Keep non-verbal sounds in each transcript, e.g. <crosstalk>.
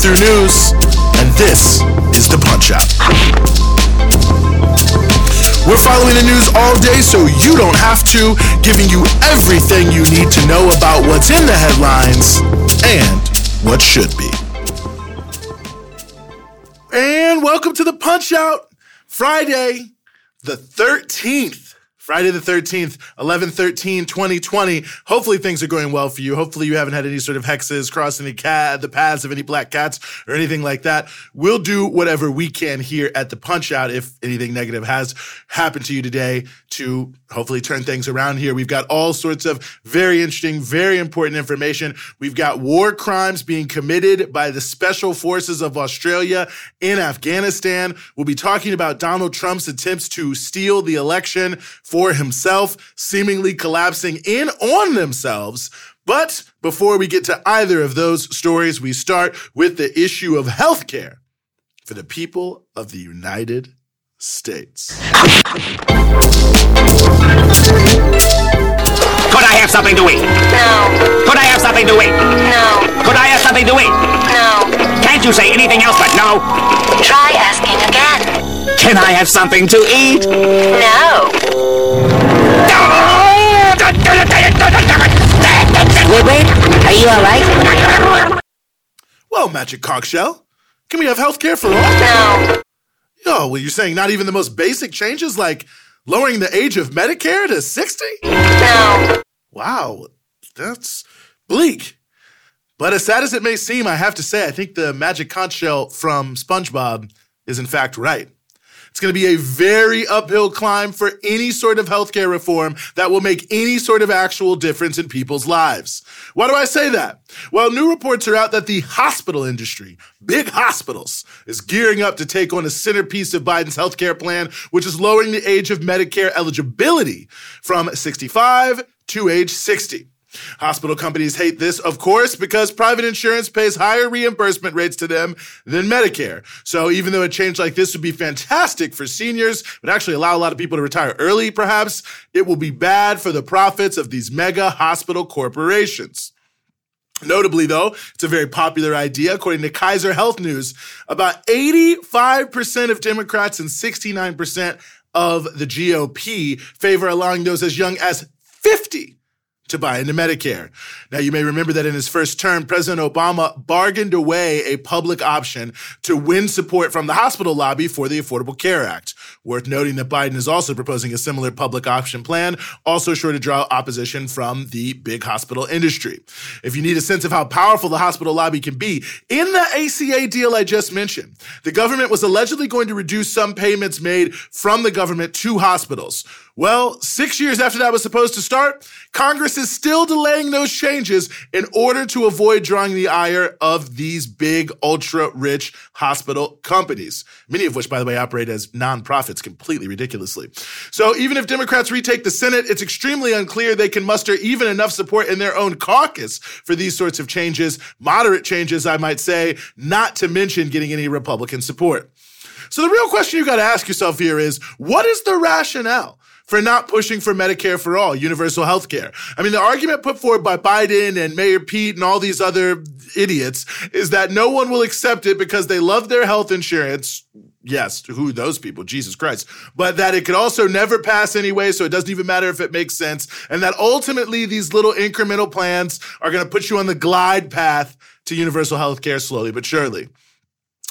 5 p.m. You're listening to Breakthrough News, and this is the Punch Out. We're following the news all day so you don't have to, giving you everything you need to know about what's in the headlines and what should be. And welcome to the Punch Out, Friday, the 13th. Friday the 13th, 11 13, 2020. Hopefully things are going well for you. Hopefully you haven't had any sort of hexes crossing any cat, the paths of any black cats or anything like that. We'll do whatever we can here at the punch out if anything negative has happened to you today to hopefully turn things around here. We've got all sorts of very interesting, very important information. We've got war crimes being committed by the special forces of Australia in Afghanistan. We'll be talking about Donald Trump's attempts to steal the election for himself, seemingly collapsing in on themselves. But before we get to either of those stories, we start with the issue of healthcare for the people of the United States. Could I have something to eat? No, Could I have something to eat? no, Could I have something to eat? no. Can't you say anything else but no? Try asking again. Can I have something to eat? No. Are you alright? Well, Magic Conch Shell, can we have healthcare for all? No. Oh, well, you're saying not even the most basic changes like lowering the age of Medicare to 60? No. Wow, that's bleak. But as sad as it may seem, I have to say, I think the magic conch shell from SpongeBob is in fact right. It's going to be a very uphill climb for any sort of healthcare reform that will make any sort of actual difference in people's lives. Why do I say that? Well, new reports are out that the hospital industry, big hospitals, is gearing up to take on a centerpiece of Biden's healthcare plan, which is lowering the age of Medicare eligibility from 65 to age 60. Hospital companies hate this, of course, because private insurance pays higher reimbursement rates to them than Medicare. So even though a change like this would be fantastic for seniors, would actually allow a lot of people to retire early, perhaps, it will be bad for the profits of these mega hospital corporations. Notably, though, it's a very popular idea. According to Kaiser Health News, about 85% of Democrats and 69% of the GOP favor allowing those as young as 50 to buy into Medicare. Now, you may remember that in his first term, President Obama bargained away a public option to win support from the hospital lobby for the Affordable Care Act. Worth noting that Biden is also proposing a similar public option plan, also sure to draw opposition from the big hospital industry. If you need a sense of how powerful the hospital lobby can be, in the ACA deal I just mentioned, the government was allegedly going to reduce some payments made from the government to hospitals. Well, six years after that was supposed to start, Congress is still delaying those changes in order to avoid drawing the ire of these big, ultra rich hospital companies, many of which, by the way, operate as nonprofits completely ridiculously. So even if Democrats retake the Senate, it's extremely unclear they can muster even enough support in their own caucus for these sorts of changes, moderate changes, I might say, not to mention getting any Republican support. So the real question you got to ask yourself here is what is the rationale? For not pushing for Medicare for all, universal health care. I mean, the argument put forward by Biden and Mayor Pete and all these other idiots is that no one will accept it because they love their health insurance. Yes, who those people, Jesus Christ. But that it could also never pass anyway, so it doesn't even matter if it makes sense. And that ultimately these little incremental plans are going to put you on the glide path to universal health care slowly but surely.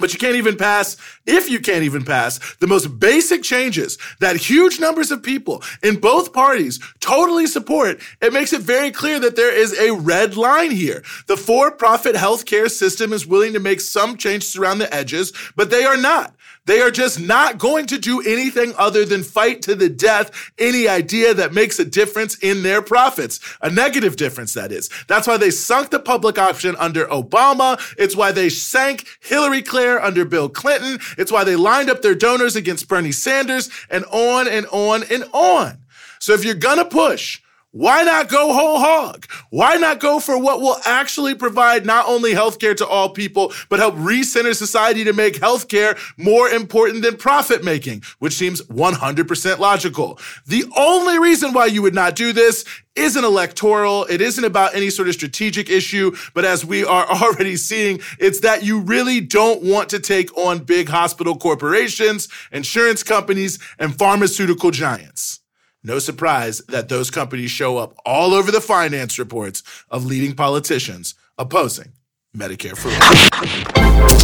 But you can't even pass, if you can't even pass, the most basic changes that huge numbers of people in both parties totally support. It makes it very clear that there is a red line here. The for profit healthcare system is willing to make some changes around the edges, but they are not. They are just not going to do anything other than fight to the death any idea that makes a difference in their profits. A negative difference, that is. That's why they sunk the public option under Obama. It's why they sank HillaryCare under Bill Clinton. It's why they lined up their donors against Bernie Sanders and on and on and on. So if you're gonna push, why not go whole hog? Why not go for what will actually provide not only healthcare to all people, but help recenter society to make healthcare more important than profit making, which seems 100% logical. The only reason why you would not do this isn't electoral. It isn't about any sort of strategic issue, but as we are <laughs> already seeing, it's that you really don't want to take on big hospital corporations, insurance companies, and pharmaceutical giants. No surprise that those companies show up all over the finance reports of leading politicians opposing Medicare for all.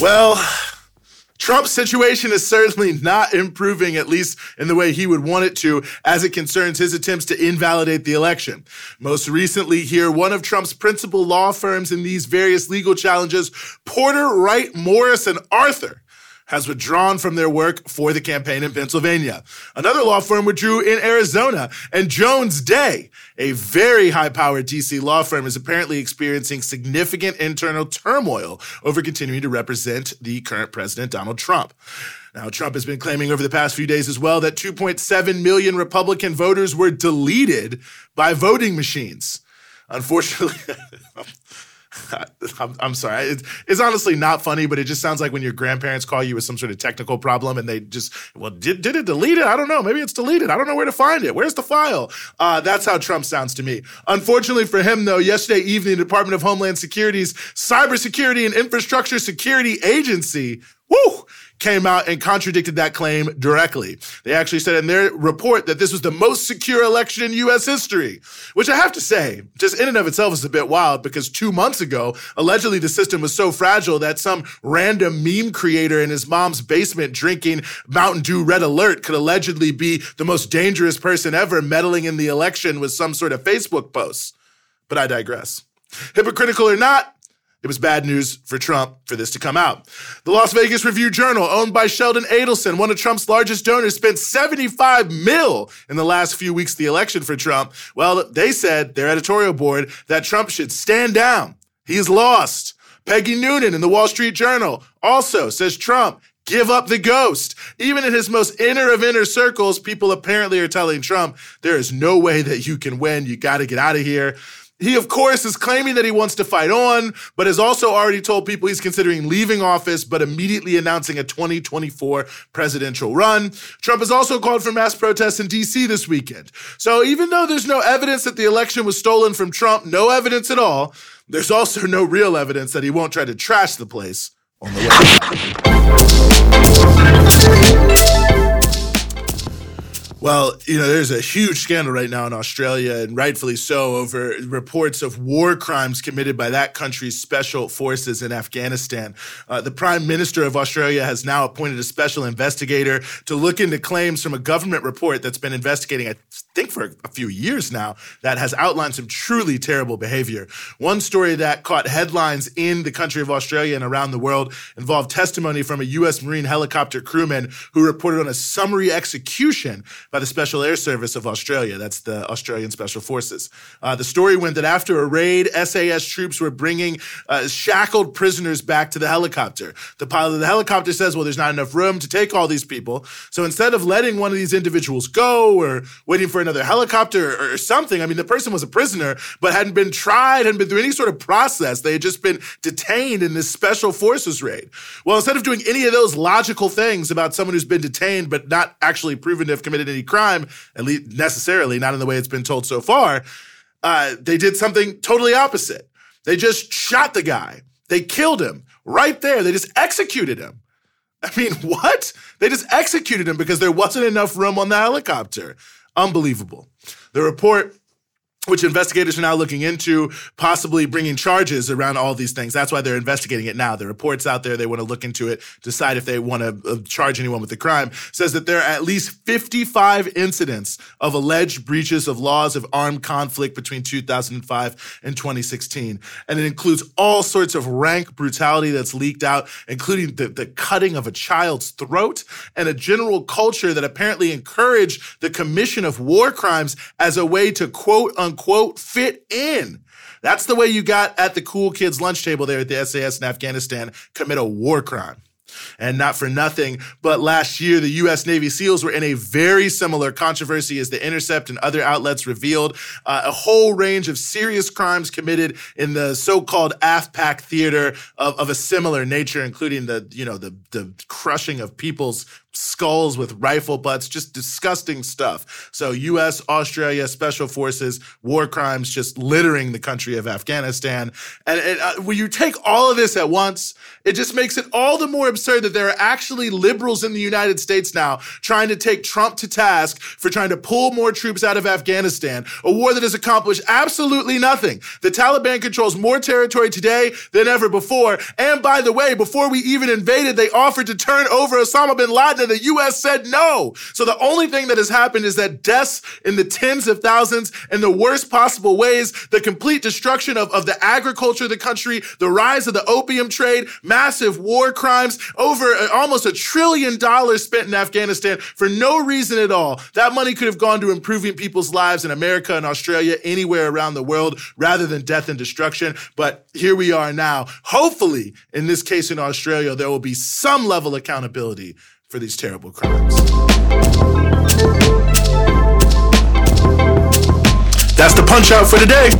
Well, Trump's situation is certainly not improving, at least in the way he would want it to, as it concerns his attempts to invalidate the election. Most recently, here, one of Trump's principal law firms in these various legal challenges, Porter, Wright, Morris, and Arthur, has withdrawn from their work for the campaign in Pennsylvania. Another law firm withdrew in Arizona, and Jones Day, a very high powered DC law firm, is apparently experiencing significant internal turmoil over continuing to represent the current president, Donald Trump. Now, Trump has been claiming over the past few days as well that 2.7 million Republican voters were deleted by voting machines. Unfortunately, <laughs> <laughs> I'm, I'm sorry. It's, it's, honestly not funny, but it just sounds like when your grandparents call you with some sort of technical problem and they just, well, did, did it delete it? I don't know. Maybe it's deleted. I don't know where to find it. Where's the file? Uh, that's how Trump sounds to me. Unfortunately for him, though, yesterday evening, the Department of Homeland Security's Cybersecurity and Infrastructure Security Agency, came out and contradicted that claim directly. They actually said in their report that this was the most secure election in U.S. history, which I have to say, just in and of itself is a bit wild because two months ago, allegedly the system was so fragile that some random meme creator in his mom's basement drinking Mountain Dew Red Alert could allegedly be the most dangerous person ever meddling in the election with some sort of Facebook posts. But I digress. Hypocritical or not, it was bad news for Trump for this to come out. The Las Vegas Review Journal, owned by Sheldon Adelson, one of Trump's largest donors, spent 75 mil in the last few weeks of the election for Trump. Well, they said, their editorial board, that Trump should stand down. He's lost. Peggy Noonan in the Wall Street Journal also says Trump give up the ghost. Even in his most inner of inner circles, people apparently are telling Trump there is no way that you can win. You got to get out of here. He, of course, is claiming that he wants to fight on, but has also already told people he's considering leaving office, but immediately announcing a 2024 presidential run. Trump has also called for mass protests in D.C. this weekend. So even though there's no evidence that the election was stolen from Trump, no evidence at all, there's also no real evidence that he won't try to trash the place on the way. Well, you know, there's a huge scandal right now in Australia, and rightfully so, over reports of war crimes committed by that country's special forces in Afghanistan. Uh, the Prime Minister of Australia has now appointed a special investigator to look into claims from a government report that's been investigating, I think, for a few years now, that has outlined some truly terrible behavior. One story that caught headlines in the country of Australia and around the world involved testimony from a U.S. Marine helicopter crewman who reported on a summary execution by the Special Air Service of Australia. That's the Australian Special Forces. Uh, the story went that after a raid, SAS troops were bringing uh, shackled prisoners back to the helicopter. The pilot of the helicopter says, well, there's not enough room to take all these people. So instead of letting one of these individuals go or waiting for another helicopter or, or something, I mean, the person was a prisoner, but hadn't been tried, hadn't been through any sort of process. They had just been detained in this special forces raid. Well, instead of doing any of those logical things about someone who's been detained but not actually proven to have committed any crime, at least necessarily, not in the way it's been told so far. Uh, they did something totally opposite. They just shot the guy. They killed him right there. They just executed him. I mean, <laughs> what? They just executed him because there wasn't enough room on the helicopter. Unbelievable. The report which investigators are now looking into, possibly bringing charges around all these things. That's why they're investigating it now. The report's out there. They want to look into it, decide if they want to uh, charge anyone with the crime. Says that there are at least 55 incidents of alleged breaches of laws of armed conflict between 2005 and 2016. And it includes all sorts of rank brutality that's leaked out, including the, the cutting of a child's throat and a general culture that apparently encouraged the commission of war crimes as a way to quote unquote unquote fit in. That's the way you got at the cool kids lunch table there at the SAS in Afghanistan commit a war crime. And not for nothing, but last year, the U.S. Navy SEALs were in a very similar controversy as The Intercept and other outlets revealed. Uh, a whole range of serious crimes committed in the so-called AfPak theater of, of a similar nature, including the, you know, the, the crushing of people's skulls with rifle butts, just disgusting stuff. So, US, Australia, special forces, war crimes just littering the country of Afghanistan. And, uh, when you take all of this at once, it just makes it all the more absurd that there are actually liberals in the United States now trying to take Trump to task for trying to pull more troops out of Afghanistan, a war that has accomplished absolutely nothing. The Taliban controls more territory today than ever before. And by the way, before we even invaded, they offered to turn over Osama bin Laden and the US said no. So the only thing that has happened is that deaths in the tens of thousands in the worst possible ways, the complete destruction of, of the agriculture of the country, the rise of the opium trade, massive war crimes, over uh, almost a trillion dollars spent in Afghanistan for no reason at all. That money could have gone to improving people's lives in America and Australia, anywhere around the world, rather than death and destruction. But here we are now. Hopefully, in this case in Australia, there will be some level of accountability for these terrible crimes. That's the punch out for today.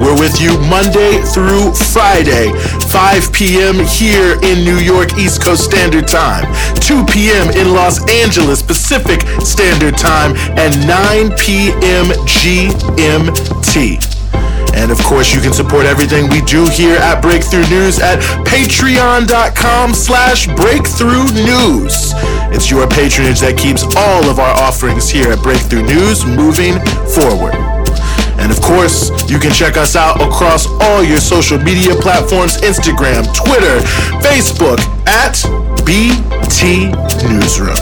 We're with you Monday through Friday, 5 p.m. here in New York East Coast Standard Time, 2 p.m. in Los Angeles Pacific Standard Time, and 9 p.m. GMT. And of course, you can support everything we do here at Breakthrough News at patreon.com slash breakthrough news. It's your patronage that keeps all of our offerings here at Breakthrough News moving forward. And of course, you can check us out across all your social media platforms Instagram, Twitter, Facebook at BT Newsroom.